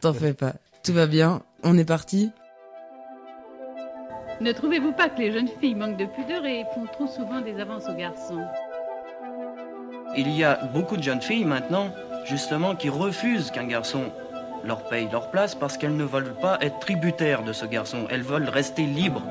t'en fais pas. Tout va bien, on est parti. Ne trouvez-vous pas que les jeunes filles manquent de pudeur et font trop souvent des avances aux garçons? Il y a beaucoup de jeunes filles maintenant, justement, qui refusent qu'un garçon leur paye leur place parce qu'elles ne veulent pas être tributaires de ce garçon. Elles veulent rester libres.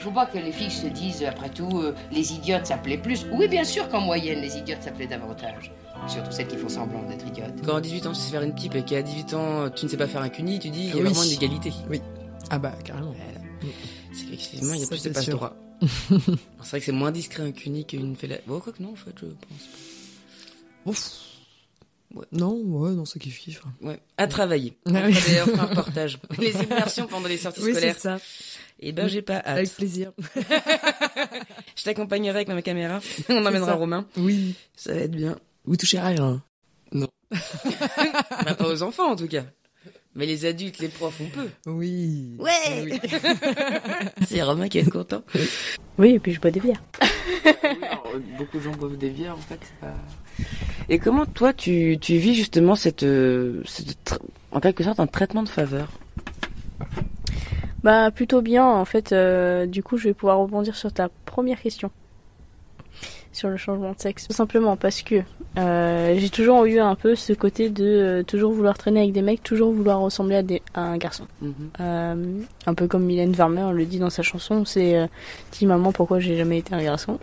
Il faut pas que les filles se disent, après tout, euh, les idiotes s'appelaient plus. Oui, bien sûr qu'en moyenne, les idiotes s'appelaient davantage. Surtout celles qui font semblant d'être idiotes. Quand à 18 ans tu sais faire une pipe et qu'à 18 ans tu ne sais pas faire un cuni, tu dis il y a Oui. vraiment une égalité. Oui. Ah bah, carrément. Voilà. C'est qu'effectivement il y a Ça, plus de c'est passe droit. c'est vrai que c'est moins discret un cuni qu'une fella. Bon, quoi que non, en fait, je pense. Ouf. Ouais. Non, ouais, non, c'est kiff kiff. Ouais, à travailler. Ah On oui. fera un reportage. Les immersions pendant les sorties Oui, c'est scolaires. ça. Et ben, j'ai pas hâte. Avec plaisir. Je t'accompagnerai avec ma caméra. On emmènera. Romain. Oui. Ça va être bien. Vous touchez à rien. Bah, pas aux enfants, en tout cas. Mais les adultes, les profs, on peut. Oui. Ouais. Oui. C'est Romain qui est content. Oui, et puis je bois des bières. Beaucoup de gens boivent des bières, en fait. Pas... Et comment, toi, tu, tu vis justement cette, euh, cette en quelque sorte, un traitement de faveur? Bah plutôt bien en fait. euh, du coup, je vais pouvoir rebondir sur ta première question sur le changement de sexe. Tout simplement parce que euh, j'ai toujours eu un peu ce côté de euh, toujours vouloir traîner avec des mecs, toujours vouloir ressembler à, des, à un garçon. Mhm. Euh, un peu comme Mylène Farmer le dit dans sa chanson, c'est euh, dis maman pourquoi j'ai jamais été un garçon?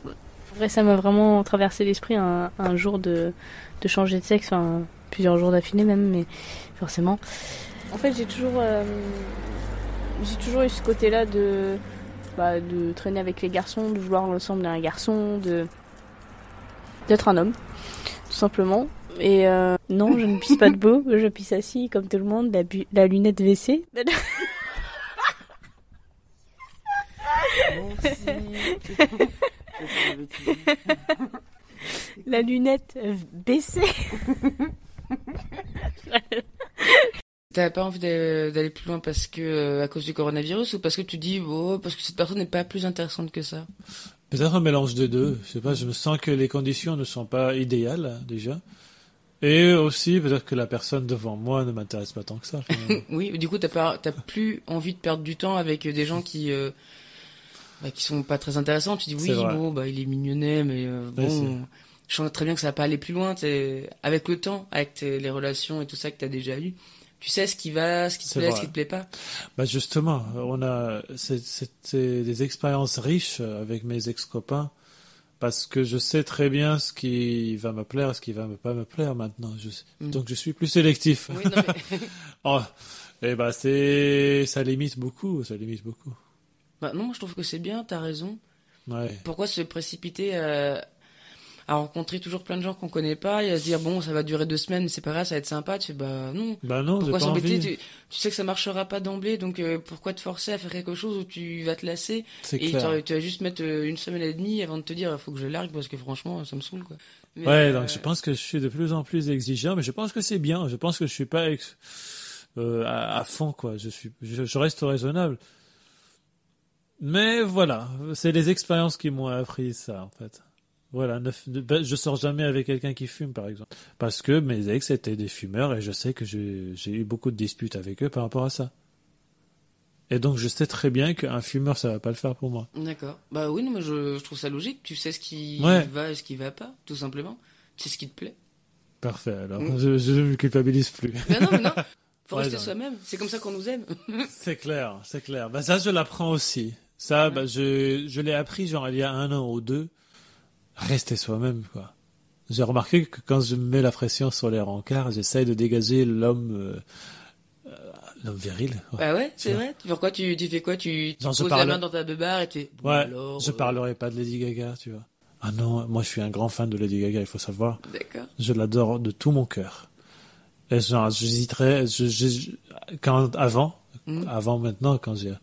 Après ça m'a vraiment traversé l'esprit un, un jour de, de changer de sexe, enfin plusieurs jours d'affilée même, mais forcément. En fait j'ai toujours euh, j'ai toujours eu ce côté-là de bah, de traîner avec les garçons, de vouloir ressembler à un garçon, de d'être un homme, tout simplement. Et euh, non, je ne pisse pas debout, je pisse assis comme tout le monde, la, bu- la lunette WC. la lunette baissée. T'as pas envie d'a- d'aller plus loin parce que, euh, à cause du coronavirus ou parce que tu dis, oh, parce que cette personne n'est pas plus intéressante que ça? Peut-être un mélange des deux. Je sais pas, je me sens que les conditions ne sont pas idéales, déjà. Et aussi, peut-être que la personne devant moi ne m'intéresse pas tant que ça. Oui, du coup, t'as pas, plus envie de perdre du temps avec des gens qui, euh, bah, qui sont pas très intéressants. Tu dis oui, bon, bah, il est mignonnet, mais euh, bon, je sens très bien que ça va pas aller plus loin. Avec le temps, avec les relations et tout ça que t'as déjà eu, tu sais ce qui va, ce qui te plaît, vrai. ce qui te plaît pas? bah justement, on a, c'était des expériences riches avec mes ex-copains. Parce que je sais très bien ce qui va me plaire, ce qui va pas me plaire maintenant. Je, Mm. Donc je suis plus sélectif. Oui, non, mais... Oh, et bah c'est, ça limite beaucoup, ça limite beaucoup. bah, non, moi, je trouve que c'est bien, t'as raison. Ouais. Pourquoi se précipiter à, à rencontrer toujours plein de gens qu'on connaît pas et à se dire bon, ça va durer deux semaines, c'est pas grave, ça va être sympa. Tu fais bah non. Bah non, Pourquoi s'embêter? tu, tu sais que ça marchera pas d'emblée, donc euh, pourquoi te forcer à faire quelque chose où tu vas te lasser? Et clair. tu vas juste mettre euh, une semaine et demie avant de te dire faut que je largue parce que franchement ça me saoule quoi. Mais, Ouais, euh, donc je pense que je suis de plus en plus exigeant, mais je pense que c'est bien. Je pense que je suis pas ex- euh, à, à fond, quoi. Je suis, je, je reste raisonnable. Mais voilà, c'est les expériences qui m'ont appris ça, en fait. Voilà, ne, ne- ben, je sors jamais avec quelqu'un qui fume, par exemple, parce que mes ex étaient des fumeurs et je sais que j'ai eu beaucoup de disputes avec eux par rapport à ça. Et donc je sais très bien qu'un fumeur, ça va pas le faire pour moi. D'accord. Bah oui, non, mais je, je trouve ça logique. Tu sais ce qui Ouais. va et ce qui va pas, tout simplement. Tu sais ce qui te plaît. Parfait. Alors, Mm. je, ne me culpabilise plus. Mais non, mais non. Faut Ouais, rester soi-même. C'est comme ça qu'on nous aime. C'est clair, c'est clair. Bah, ça, je l'apprends aussi. Ça, bah, je, je l'ai appris, genre, il y a un an ou deux. Rester soi-même, quoi. J'ai remarqué que quand je mets la pression sur les rencarts, j'essaye de dégager l'homme, euh, euh, l'homme viril. Ouais. Bah ouais, c'est vrai. Pourquoi tu, tu fais quoi? Tu tu je poses parle- la main dans ta beubare et tu fais, bon, Ouais, alors, je euh, parlerai pas de Lady Gaga, tu vois. Ah non, moi, je suis un grand fan de Lady Gaga, il faut savoir. D'accord. Je l'adore de tout mon cœur. Et genre, j'hésiterais, je, je- quand, avant, Mhm. avant maintenant, quand j'ai,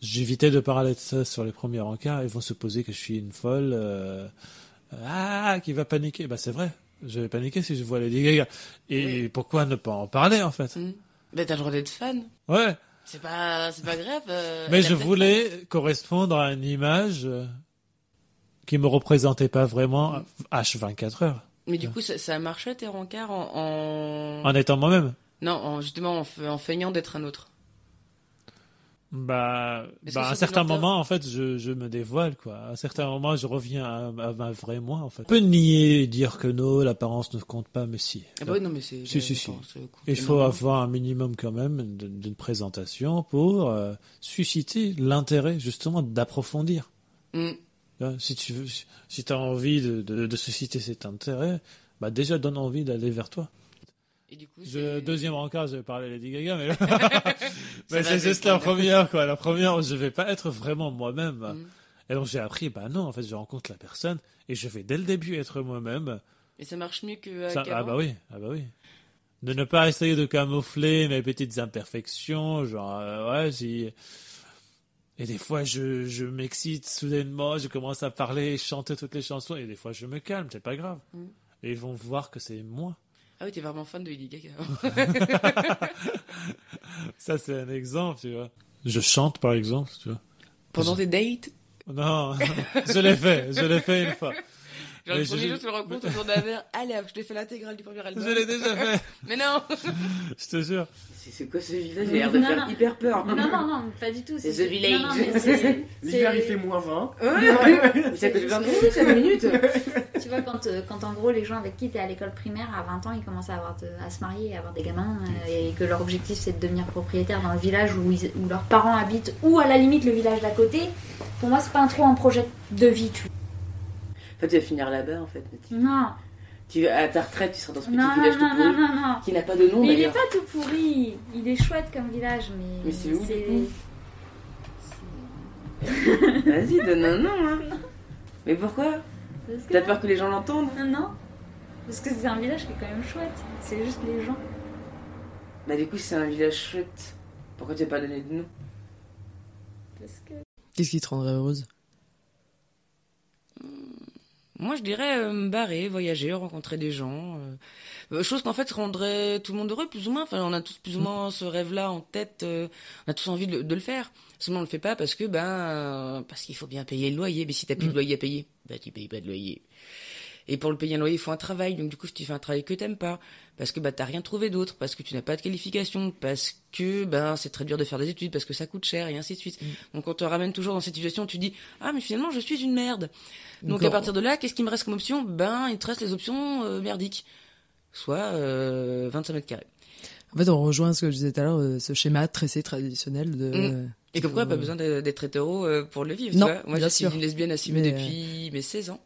j'évitais de parler de ça sur les premiers encarts, ils vont se poser que je suis une folle, euh, ah, qui va paniquer. Bah, c'est vrai. Je vais paniquer si je vois Lady Gaga. Et pourquoi ne pas en parler, en fait? Hmm. Mais t'as le droit d'être fan. Ouais. C'est pas, c'est pas grave. euh, Mais je voulais correspondre à une image euh, qui me représentait pas vraiment H24 heures. Mais du coup, ça, marché tes rencarts en, en... En étant moi-même? Non, en, justement en feignant d'être un autre. Bah, bah à un certain moment, en fait, je, je me dévoile, quoi. À un certain moment, je reviens à, à ma vraie moi, en fait. On peut nier et dire que non, l'apparence ne compte pas, mais si. Ah bah oui, non, mais c'est. Si, si, si. Il faut avoir un minimum quand même d'une présentation pour euh, susciter l'intérêt, justement, d'approfondir. Mm. Si tu veux, si, si as envie de, de, de susciter cet intérêt, bah déjà donne envie d'aller vers toi. Et du coup, Je, deuxième rencard, je vais parler Lady Gaga, mais, Ça c'est juste la première, quoi. La première, je vais pas être vraiment moi-même. Mm. Et donc j'ai appris, bah non, en fait, je rencontre la personne et je vais dès le début être moi-même. Et ça marche mieux que. Ça- qu'avant ah bah oui, ah bah oui. De ne pas essayer de camoufler mes petites imperfections, genre euh, ouais, si. Et des fois, je, je m'excite soudainement, je commence à parler, chanter toutes les chansons, et des fois, je me calme, c'est pas grave. Mm. Et ils vont voir que c'est moi. Ah oui, t'es vraiment fan de Lady Gaga. Ça, c'est un exemple, tu vois. Je chante, par exemple, tu vois. Pendant tes dates? Non, je l'ai fait, je l'ai fait une fois. Genre, Mais le premier je- jour, tu le rencontres autour d'un verre. Allez, hop, je t'ai fait l'intégrale du premier album. Je l'ai déjà fait, Mais non je te jure. C'est quoi ce village? J'ai l'air de faire hyper peur. Non, non, non, pas du tout. C'est The Village. Non, non, L'hiver, il fait moins 20. Ouais, c'est à côté de 20 minutes, 5 minutes. Tu vois, quand, euh, quand en gros les gens avec qui tu es à l'école primaire à 20 ans, ils commencent à, avoir de- à se marier et à avoir des gamins, euh, et que leur objectif c'est de devenir propriétaire dans le village où, ils- où leurs parents habitent, ou à la limite le village d'à côté, pour moi c'est pas un trop un projet de vie. Tu... En fait, tu vas finir là-bas, en fait. Tu, Non, tu- à ta retraite, tu seras dans ce petit non, non, village tout non, non, pourri, non, non. qui n'a pas de nom Mais il est d'ailleurs. pas tout pourri, il est chouette comme village, mais. Mais c'est où, du c'est- coup Vas-y, donne un nom, hein. Mais pourquoi T'as peur que les gens l'entendent Non, parce que c'est un village qui est quand même chouette, c'est juste les gens. Bah, du coup, c'est un village chouette. Pourquoi tu n'as pas donné de nom Parce que. Qu'est-ce qui te rendrait heureuse? Moi, je dirais euh, me barrer, voyager, rencontrer des gens. euh, euh, chose qu'en fait rendrait tout le monde heureux, plus ou moins. Enfin, on a tous plus ou moins ce rêve-là en tête. euh, on a tous envie de, le- de le faire. Seulement, on le fait pas parce que, ben, parce qu'il faut bien payer le loyer. Mais si t'as plus de Mm. loyer à payer, bah, tu payes pas de loyer. Et pour le payer un loyer, il faut un travail. Donc, du coup, si tu fais un travail que t'aimes pas, parce que bah t'as rien trouvé d'autre, parce que tu n'as pas de qualification, parce que ben c'est très dur de faire des études, parce que ça coûte cher et ainsi de suite. Donc, on te ramène toujours dans cette situation, tu dis ah mais finalement je suis une merde. Donc, à partir de là, qu'est-ce qui me reste comme option? Ben, il te reste les options euh, merdiques, soit euh, 25 mètres carrés. En fait, on rejoint ce que je disais tout à l'heure, euh, ce schéma tressé traditionnel de. Mm. Et comme quoi, Euh, pas besoin de- d'être hétéro euh, pour le vivre. Non, tu vois Moi, bien je suis sûr. une lesbienne assumée Mais, depuis mes 16 ans.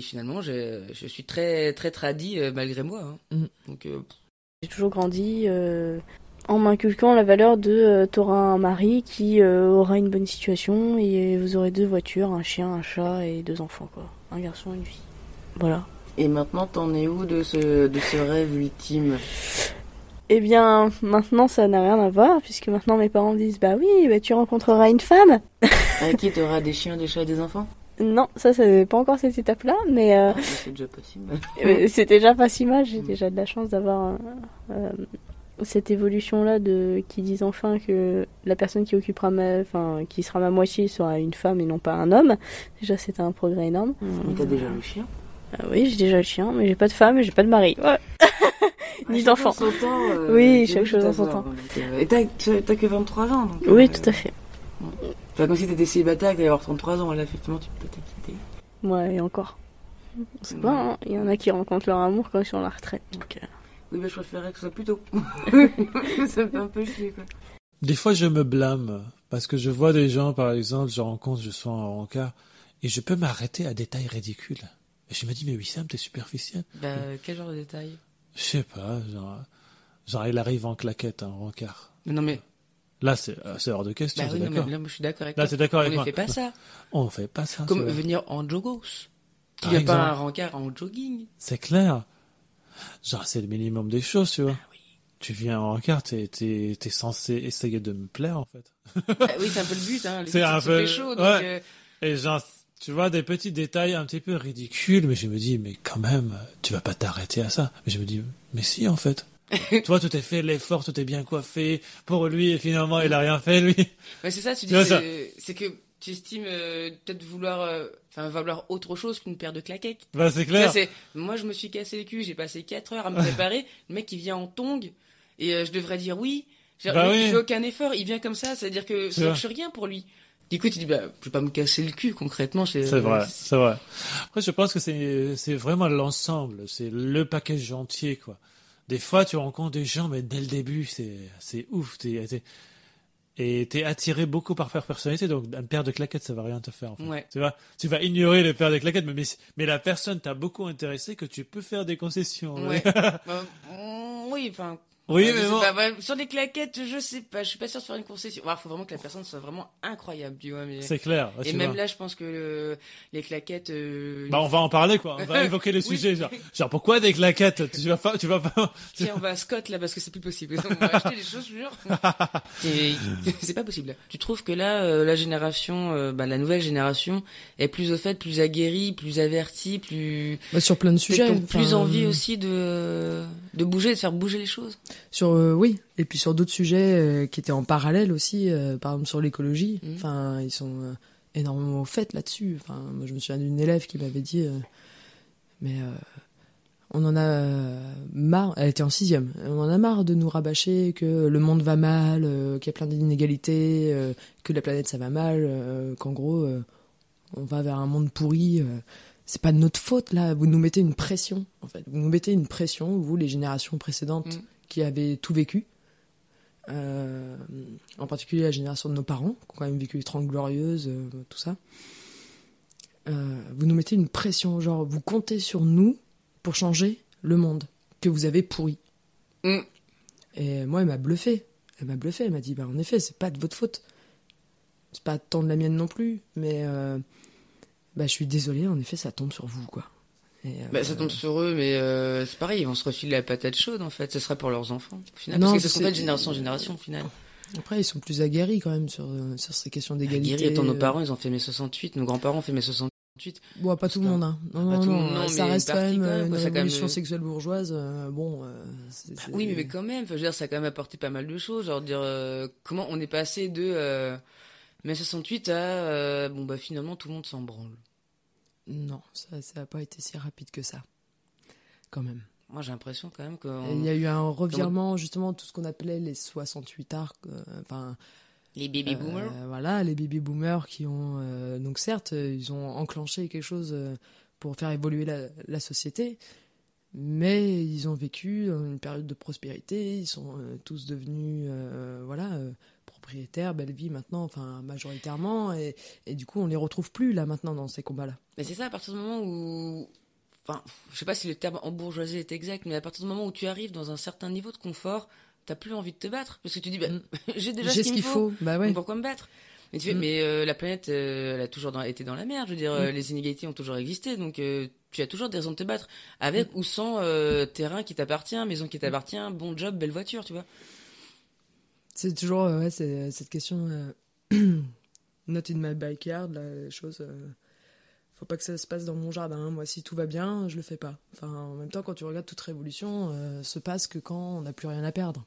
Et finalement, je, je suis très très tradie euh, malgré moi. hein. Mm. Donc, euh, J'ai toujours grandi euh, en m'inculquant la valeur de euh, t'auras un mari qui euh, aura une bonne situation et vous aurez deux voitures, un chien, un chat et deux enfants quoi. Un garçon, une fille. Voilà. Et maintenant, t'en es où de ce, de ce rêve ultime? Eh bien, maintenant ça n'a rien à voir puisque maintenant mes parents me disent bah oui, bah tu rencontreras une femme. Avec qui t'auras des chiens, des chats et des enfants? Non, ça c'est pas encore cette étape-là, mais euh, Ah, C'est déjà pas si mal. Euh, C'est déjà pas si mal, j'ai déjà de la chance d'avoir euh, cette évolution-là de qui disent enfin que la personne qui occupera ma, enfin qui sera ma moitié sera une femme et non pas un homme. Déjà c'est un progrès énorme. Mais t'as déjà le chien? Euh, oui, j'ai déjà le chien, mais j'ai pas de femme et j'ai pas de mari. Ouais. Ni d'enfant. Temps, euh, Oui, chaque chose en son temps. Euh, Et t'as que 23 ans donc, Oui, euh, tout à fait. Pas comme si t'étais célibataire et que t'allais avoir 33 ans. Là, effectivement, tu peux t'inquiéter. Ouais, et encore. On sait pas, hein. il y en a qui rencontrent leur amour quand ils sont à la retraite. Donc, euh, Oui, mais je préférerais que ce soit plus tôt. ça me fait un peu chier, quoi. Des fois, je me blâme parce que je vois des gens, par exemple, je rencontre, je suis en rencard, et je peux m'arrêter à des tailles ridicules. Et je me dis, mais Wissam, t'es superficiel. Bah, quel genre de détail Je sais pas, genre, genre, il arrive en claquette, en rencard. Mais Non, mais. Là, c'est euh, c'est hors de question, Bah oui, non, mais là, je suis d'accord avec Là, toi. d'accord On avec ne moi fait pas ça. On fait pas ça. Comme venir en jogos. Tu Par viens pas exemple. un rencard en jogging. C'est clair. Genre, c'est le minimum des choses, tu vois. Ah oui. Tu viens en rencard, t'es t'es- t'es censé essayer de me plaire, en fait. Bah oui, c'est un peu le but, hein. C'est un peu- donc, ouais. euh, Et genre, tu vois, des petits détails un petit peu ridicules, mais je me dis, mais quand même, tu vas pas t'arrêter à ça. Mais je me dis, mais si, en fait. Toi, tout est fait, l'effort, tout est bien coiffé pour lui, et finalement, il a rien fait, lui. Ouais, c'est ça, tu dis, c'est que tu estimes euh, peut-être vouloir, euh, enfin vouloir autre chose qu'une paire de claquettes. Bah, c'est vois, clair. moi, je me suis cassé le cul, j'ai passé 4 heures à me préparer. le mec, il vient en tongue et euh, je devrais dire oui. Dire, Bah oui. il fait aucun effort, il vient comme ça, c'est-à-dire que ça vrai. marche rien pour lui. Du coup, tu dis, bah, je vais pas me casser le cul concrètement. C'est vrai, c'est vrai. Après, je pense que c'est c'est vraiment l'ensemble, c'est le package entier, quoi. Des fois, tu rencontres des gens, mais dès le début, c'est ouf. T'es, t'es- et t'es attiré beaucoup par leur personnalité, donc une paire de claquettes, ça va rien te faire. En fait. Ouais. Tu vois, tu vas ignorer les paires de claquettes, mais mais, mais la personne t'a beaucoup intéressé que tu peux faire des concessions. Ouais. Bah, mm, oui, enfin. Oui, je mais bon. pas, ouais, sur les claquettes, je sais pas, je suis pas sûr de faire une concession. Il faut vraiment que la personne soit vraiment incroyable, tu vois. Mais... C'est clair. Et tu même vois. là, je pense que le- les claquettes. euh, Bah, on va en parler, quoi. On va évoquer le Oui. sujet. Genre, genre, pourquoi des claquettes? Tu vas pas, tu vas pas. Tiens, on va à Scott là parce que c'est plus possible. On va acheter des chaussures. Et c'est pas possible. Tu trouves que là, euh, la génération, euh, bah, la nouvelle génération est plus au fait, plus aguerrie, plus avertie, plus Bah, sur plein de sujets. ont plus enfin, envie aussi de de bouger, de faire bouger les choses. Sur euh, oui, et puis sur d'autres sujets euh, qui étaient en parallèle aussi, euh, par exemple sur l'écologie. Mhm. Enfin, ils sont énormément au fait là-dessus. Enfin, moi je me souviens d'une élève qui m'avait dit, mais on en a marre. Elle était en sixième. On en a marre de nous rabâcher que le monde va mal, qu'il y a plein d'inégalités, que la planète ça va mal, qu'en gros on va vers un monde pourri. C'est pas de notre faute là. Vous nous mettez une pression en fait. Vous nous mettez une pression, vous les générations précédentes Mm. qui avaient tout vécu. Euh, en particulier la génération de nos parents, qui ont quand même vécu les 30 glorieuses, euh, tout ça. Euh, vous nous mettez une pression, genre vous comptez sur nous pour changer le monde que vous avez pourri. Mm. Et moi, elle m'a bluffé. Elle m'a bluffé. Elle m'a dit, bah en effet, c'est pas de votre faute. C'est pas tant de la mienne non plus, mais bah je suis désolé. En effet, ça tombe sur vous, quoi. Et, euh, Bah, ça tombe sur eux, mais euh, c'est pareil, ils vont se refiler la patate chaude en fait. Ce sera pour leurs enfants. Au final, Non, parce que c'est ce c'est- fait de génération en génération au final. Après, ils sont plus aguerris quand même sur, euh, sur ces questions d'égalité. Guéri, attends, nos euh. parents, ils ont fait mai 68, nos grands-parents ont fait mai 68. Bon, pas tout le monde, hein. Non, Pas non, non, non, ça mais reste quand même euh, une ça révolution euh, sexuelle bourgeoise. euh, bon, euh, Bah oui, mais, quand même, je veux dire, ça a quand même apporté pas mal de choses. Genre, dire, euh, comment on est passé de euh, mai 68 à, euh, bon, bah finalement, tout le monde s'en branle. Non, ça ça a pas été si rapide que ça. Quand même. Moi, j'ai l'impression quand même que. Il y a eu un revirement, justement, tout ce qu'on appelait les 68 arcs. euh, Enfin, Les baby euh, boomers. voilà, les baby boomers qui ont. euh, donc, certes, ils ont enclenché quelque chose pour faire évoluer la, la société. Mais ils ont vécu une période de prospérité, ils sont tous devenus voilà propriétaires, belle vie maintenant, enfin majoritairement, et, et du coup on les retrouve plus là maintenant dans ces combats-là. Mais c'est ça, à partir du moment où. Enfin, je sais pas si le terme embourgeoisé est exact, mais à partir du moment où tu arrives dans un certain niveau de confort, t'as plus envie de te battre. Parce que tu dis, bah, Mm. j'ai déjà ce qu'il me faut. bah ouais. Pourquoi me battre? Mais, tu fais, Mm. mais euh, la planète, euh, elle a toujours dans- été dans la merde. Je veux dire, euh, les inégalités ont toujours existé, donc euh, tu as toujours des raisons de te battre, avec ou sans terrain qui t'appartient, maison qui t'appartient, bon job, belle voiture, tu vois. C'est toujours euh, ouais, c'est cette question euh, not in my backyard, la chose. euh, faut pas que ça se passe dans mon jardin. Moi, si tout va bien, je le fais pas. Enfin, en même temps, quand tu regardes toute révolution, euh, se passe que quand on n'a plus rien à perdre.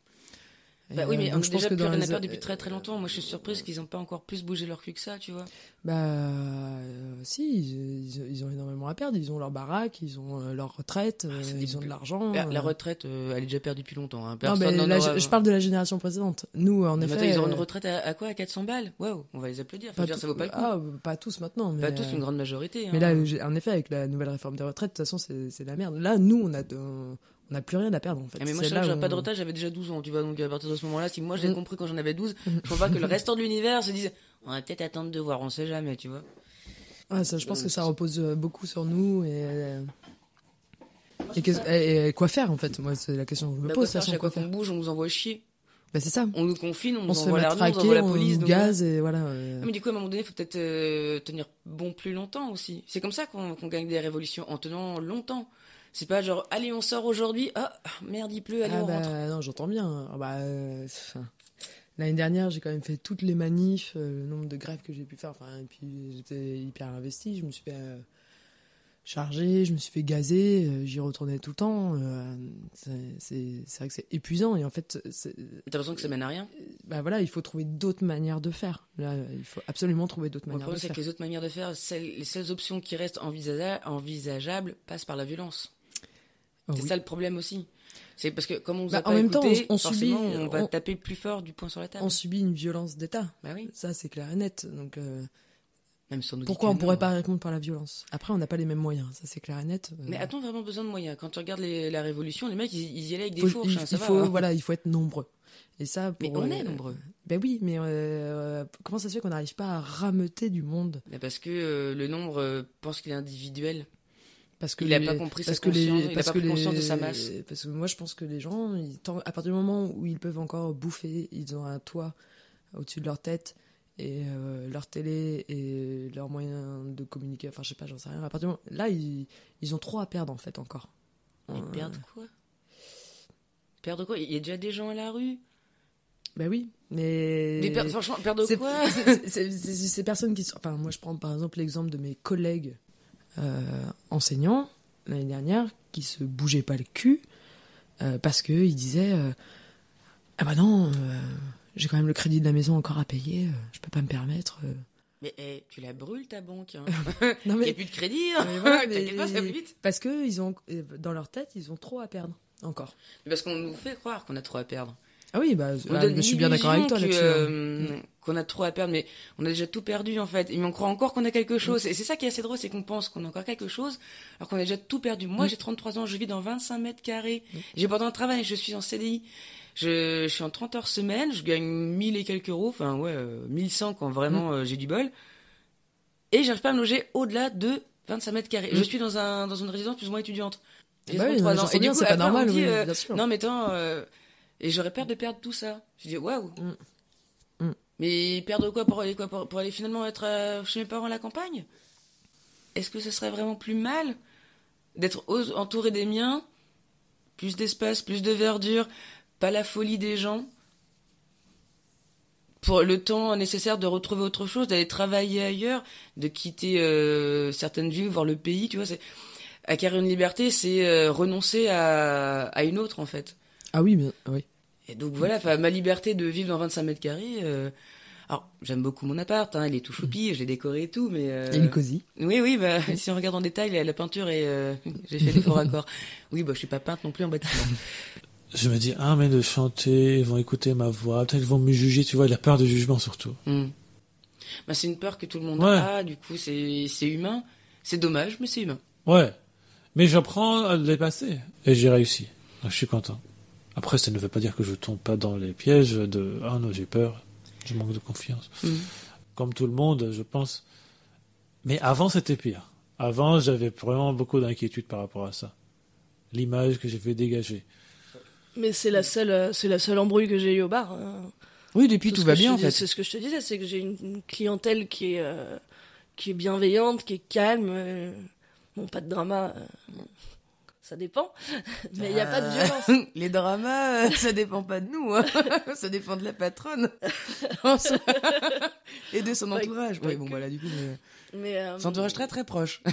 Bah oui, euh, mais donc on a je pense déjà que plus dans rien à les- perdre depuis très très longtemps. Moi, je suis surprise qu'ils n'ont pas encore plus bougé leur cul que ça, tu vois. Bah, euh, si, ils, ils- ont énormément à perdre. Ils ont leur baraque, ils ont euh, leur retraite, euh, c'est ils ont de l'argent. La, la euh. retraite, euh, elle est déjà perdue depuis longtemps. Hein. Non, mais aura- je, parle de la génération précédente. Nous, en Mais effet. ils auront une euh, retraite à, à quoi? À 400 balles? Waouh, on va les applaudir. Pas dire, tous- ça vaut pas le coup. Ah, pas tous maintenant. Mais, pas tous, euh, une grande majorité. Mais hein. là, j'ai- en effet, avec la nouvelle réforme des retraites, de toute façon, c'est c'est la merde. Là, nous, on a, de- on n'a plus rien à perdre, en fait. Ah, mais moi, je où pas de on- retraite, j'avais déjà 12 ans, tu vois. Donc, à partir de ce moment-là, si moi, je l'ai Mm. compris quand j'en avais 12, je vois pas que le restant de l'univers se dise on va peut-être attendre de voir, on sait jamais, tu vois. Ouais, ça, je pense que ça repose euh, beaucoup sur nous et. euh, Et, quoi faire en fait Moi, c'est la question que je me Bah, pose. quoi faire, quoi faire bouge, on nous envoie chier. Bah, c'est ça. On nous confine, on, On nous envoie l'armée, on nous matraquer, envoie la on police. nous donc gaz et voilà. euh. Ah, mais du coup, à un moment donné, il faut peut-être euh, tenir bon plus longtemps aussi. C'est comme ça qu'on qu'on gagne des révolutions, en tenant longtemps. C'est pas genre, allez, on sort aujourd'hui, ah, merde, il pleut, allez, Ah on rentre. bah non, j'entends bien. Ah bah, euh, L'année dernière, j'ai quand même fait toutes les manifs, euh, le nombre de grèves que j'ai pu faire. Enfin, et puis j'étais hyper investi. Je me suis fait, euh, chargé, je me suis fait gazer, j'y retournais tout le temps. c'est- vrai que c'est épuisant et en fait, T'as l'impression que ça mène à rien? bah voilà, il faut trouver d'autres manières de faire. Là, il faut absolument trouver d'autres Le manières de problème, c'est faire. que les autres manières de faire, celles- les seules options qui restent envisagea- envisageables passent par la violence. C'est oui. ça le problème aussi. C'est parce que comme on vous Bah, a pas en même temps, on- on forcément, subit- on va on- taper plus fort du poing sur la table. On subit une violence d'État. Bah oui. Ça, c'est clair et net. Donc, euh, Même si on nous dit pourquoi on non. pourrait pas répondre par la violence? Après, on n'a pas les mêmes moyens. Ça, c'est clair et net. Euh, Mais a-t-on vraiment besoin de moyens? Quand tu regardes les- la Révolution, les mecs, ils, ils y allaient avec des fourches, il, hein, ça il va. faut, hein. voilà, il faut être nombreux. Et ça, Mais pour, on euh, est nombreux. Ben oui, mais euh, comment ça se fait qu'on n'arrive pas à rameuter du monde? Mais parce que euh, le nombre pense qu'il est individuel. Parce que Il a les- pas compris sa que les- conscience, il a pas pris conscience de sa masse. Parce que moi, je pense que les gens, ils, à partir du moment où ils peuvent encore bouffer, ils ont un toit au-dessus de leur tête et euh, leur télé et leurs moyens de communiquer. Enfin, je sais pas, j'en sais rien. À partir du moment, là, ils, ils ont trop à perdre en fait encore. Mais Euh, perdre quoi? Perdre quoi? Il y a déjà des gens à la rue? Ben oui, mais. Mais per- franchement, perdre quoi? ces personnes qui sont. Enfin, moi, je prends par exemple l'exemple de mes collègues enseignants l'année dernière qui se bougeaient pas le cul euh, parce qu'ils disaient euh, Ah bah non, euh, j'ai quand même le crédit de la maison encore à payer, euh, je peux pas me permettre. euh. Mais eh, tu la brûles ta banque. Hein. Non, Il n'y mais, a plus de crédit. Hein. mais voilà, mais- pas, ça va plus vite. parce que ils ont, euh, dans leur tête, ils ont trop à perdre encore. Mais Parce qu'on nous fait croire qu'on a trop à perdre. Ah oui, bah, On là, donne je suis bien d'accord avec toi là-dessus. hein. euh, Qu'on a trop à perdre, mais on a déjà tout perdu en fait. Mais on croit encore qu'on a quelque Mm. chose. Et c'est ça qui est assez drôle, c'est qu'on pense qu'on a encore quelque chose, alors qu'on a déjà tout perdu. Moi, Mm. j'ai 33 ans, je vis dans 25 mètres carrés. J'ai pas un travail, je suis en CDI. Je, je suis en 30 heures semaine, je gagne 1000 et quelques euros, enfin ouais, euh, 1100 quand vraiment Mm. euh, j'ai du bol. Et j'arrive pas à me loger au-delà de 25 mètres carrés. Mm. Je suis dans, un, dans une résidence plus ou moins étudiante. J'ai Bah oui, 33 non, ans. Et du bien, coup, c'est pas normal, dit, oui, euh, bien sûr. non mais attends, euh, et j'aurais peur de perdre tout ça. Je dis waouh. Mm. Mm. Mais perdre quoi pour aller quoi pour, pour aller finalement être euh, chez mes parents à la campagne? Est-ce que ce serait vraiment plus mal d'être entouré des miens, plus d'espace, plus de verdure, pas la folie des gens pour le temps nécessaire de retrouver autre chose, d'aller travailler ailleurs, de quitter euh, certaines villes, voir le pays, tu vois, c'est acquérir une liberté, c'est euh, renoncer à, à une autre en fait. Ah oui, mais oui. Et donc voilà, ma liberté de vivre dans 25 mètres carrés. euh, alors j'aime beaucoup mon appart, hein, il est tout choupi, je l'ai décoré et tout, mais euh, il est cosy. oui, oui, bah, si on regarde en détail, la, la peinture et euh, j'ai fait des faux raccords. Oui, bah je suis pas peinte non plus en bâtiment. Je me dis, ah, mais de chanter, ils vont écouter ma voix, peut-être ils vont me juger, tu vois, il a peur du jugement surtout. Hmm. Bah, c'est une peur que tout le monde Ouais. a, du coup c'est c'est humain. C'est dommage, mais c'est humain. Ouais. Mais j'apprends à le dépasser. Et j'ai réussi. Donc je suis content. Après, ça ne veut pas dire que je tombe pas dans les pièges de, ah non, j'ai peur, je manque de confiance. Hmm. Comme tout le monde, je pense. Mais avant, c'était pire. Avant, j'avais vraiment beaucoup d'inquiétude par rapport à ça. L'image que j'ai fait dégager. Mais c'est la seule, euh, c'est la seule embrouille que j'ai eue au bar. hein. Oui, depuis tout va bien en fait. C'est ce que je te disais, c'est que j'ai une, une clientèle qui est, euh, qui est bienveillante, qui est calme. euh, bon, pas de drama, euh, ça dépend. Mais il n'y a pas de Euh, violence. Les dramas, euh, ça dépend pas de nous, hein. ça dépend de la patronne et de son entourage. Oui, bon voilà, du coup, mais... Mais, euh, son entourage très très proche,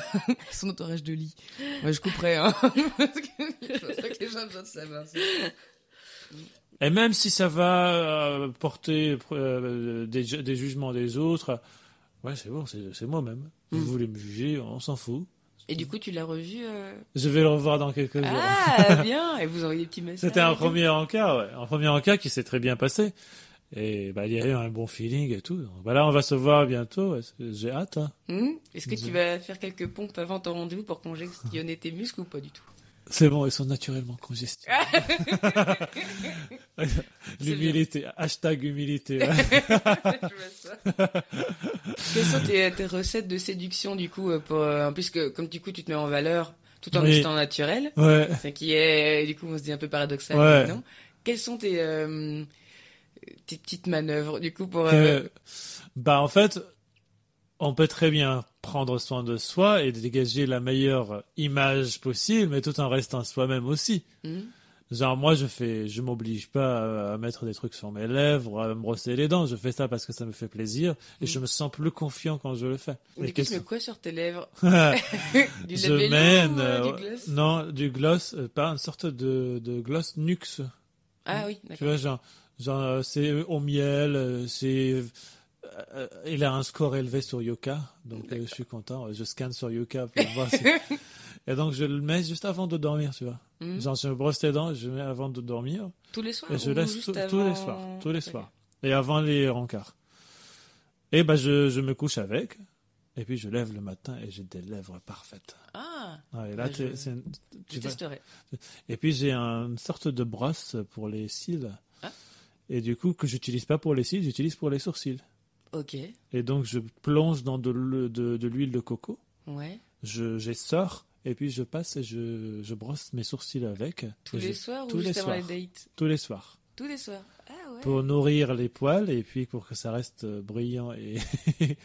son entourage de lit. Moi, je couperais, hein. Que je pense pas que les gens savoir. ça. Et même si ça va euh, porter euh, des, ju- des jugements des autres, ouais, c'est bon, c'est c'est moi-même. Vous Mm. voulez me juger, on s'en fout. Et du coup, tu l'as revu. euh, Je vais le revoir dans quelques jours. Ah, bien. Et vous envoyez des petits messages. C'était un premier encas, ouais. Un premier encas qui s'est très bien passé. Et bah, il y a eu un bon feeling et tout. Donc, bah, là, on va se voir bientôt. J'ai hâte. hein. Hmm Est-ce que tu vas faire quelques pompes avant ton rendez-vous pour congestionner tes muscles ou pas du tout? C'est bon, ils sont naturellement congestionnés. L'humilité. Hashtag humilité. ouais. Je vois ça. Quelles sont tes, tes recettes de séduction du coup euh, pour euh, puisque comme du coup tu te mets en valeur tout en Oui. restant naturel, ouais. ce qui est du coup on se dit un peu paradoxal Ouais. non Quelles sont tes euh, tes petites manœuvres du coup pour euh, Euh, bah, en fait, on peut très bien prendre soin de soi et dégager la meilleure image possible, mais tout en restant soi-même aussi. hmm Genre moi je fais, je m'oblige pas à, mettre des trucs sur mes lèvres, à me brosser les dents. Je fais ça parce que ça me fait plaisir et Mm. je me sens plus confiant quand je le fais. Qu'est-ce- tu mets quoi sur tes lèvres Du je mène ou, euh, euh, du gloss non du gloss, euh, pas une sorte de, de gloss Nux. Ah oui, Tu d'accord. vois genre, genre c'est au miel, c'est euh, il a un score élevé sur Yoka, donc euh, je suis content. Je scanne sur Yoka pour voir. si- Et donc je le mets juste avant de dormir, tu vois. Mhm. Genre je me brosse les dents, je le mets avant de dormir. Tous les soirs Et je laisse tous les soirs, tous les soirs. Et avant les rencarts. Et ben je, je me couche avec. Et puis je lève le matin et j'ai des lèvres parfaites. Ah, Ouais, et là, Bah, je- tu je vas- testerai. Et puis j'ai une sorte de brosse pour les cils. Ah. Et du coup, que j'utilise pas pour les cils, j'utilise pour les sourcils. Ok, Et donc je plonge dans de, le- de, de l'huile de coco. ouais. Je, je sors et puis je passe et je, je brosse mes sourcils avec. Tous les je- soirs tous ou les juste avant les soirs. dates? Tous les soirs. Tous les soirs. Ah ouais. pour nourrir les poils et puis pour que ça reste euh, brillant et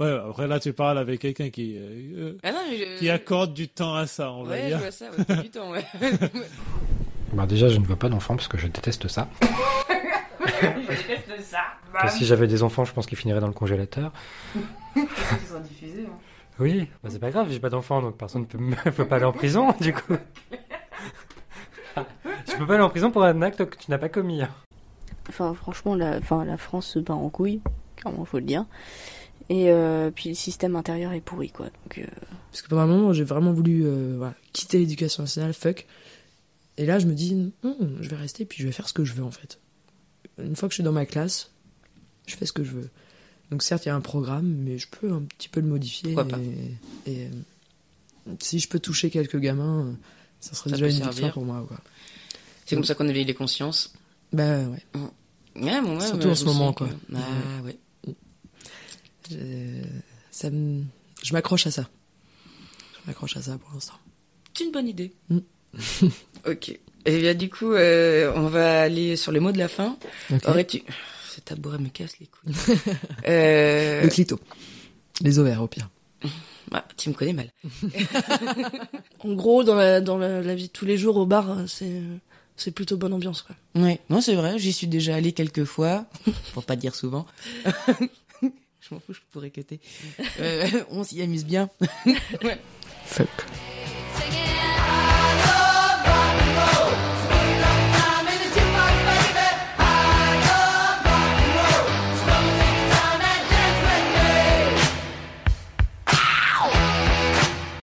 ouais après là tu parles avec quelqu'un qui euh, Ah non, mais je... qui accorde du temps à ça on va Ouais, je dire vois ça, ouais, du temps, ouais. Bah déjà, je ne veux pas d'enfants parce que je déteste ça. je déteste ça. Que si j'avais des enfants, je pense qu'ils finiraient dans le congélateur. Ils sont diffusés. Hein. Oui, bah c'est pas grave, j'ai pas d'enfants, donc personne ne peut, me- peut pas aller en prison, du coup. Je peux pas aller en prison pour un acte que tu n'as pas commis. hein. Enfin, franchement, la, enfin, la France se bat en couille, clairement, faut le dire. Et euh, puis le système intérieur est pourri, quoi. Donc, euh, Parce que pendant un moment, j'ai vraiment voulu euh, voilà, quitter l'éducation nationale, fuck. Et là, je me dis, non, je vais rester, puis je vais faire ce que je veux, en fait. Une fois que je suis dans ma classe, je fais ce que je veux. Donc certes, il y a un programme, mais je peux un petit peu le modifier. Pourquoi pas. et, et, euh, si je peux toucher quelques gamins, euh, ça serait Ça déjà une victoire pour moi. Quoi. C'est comme ça qu'on éveille les consciences. Bah ouais. Ouais, bon, ouais, Surtout en ce moment, quoi. que- Ah ouais. Je, ça me- je m'accroche à ça. Je m'accroche à ça pour l'instant. C'est une bonne idée. Mm. ok. Et bien du coup, euh, on va aller sur le mot de la fin. Ok. Aurais-tu... Ce tabouret me casse les couilles. euh... Le clito. Les ovaires, au pire. ah, tu me connais mal. En gros, dans la, dans la, la vie de tous les jours au bar, c'est, c'est plutôt bonne ambiance, quoi. Ouais, non, c'est vrai, j'y suis déjà allé quelques fois, pour pas dire souvent. je m'en fous, je pourrais cuter. Euh, on s'y amuse bien. Fuck.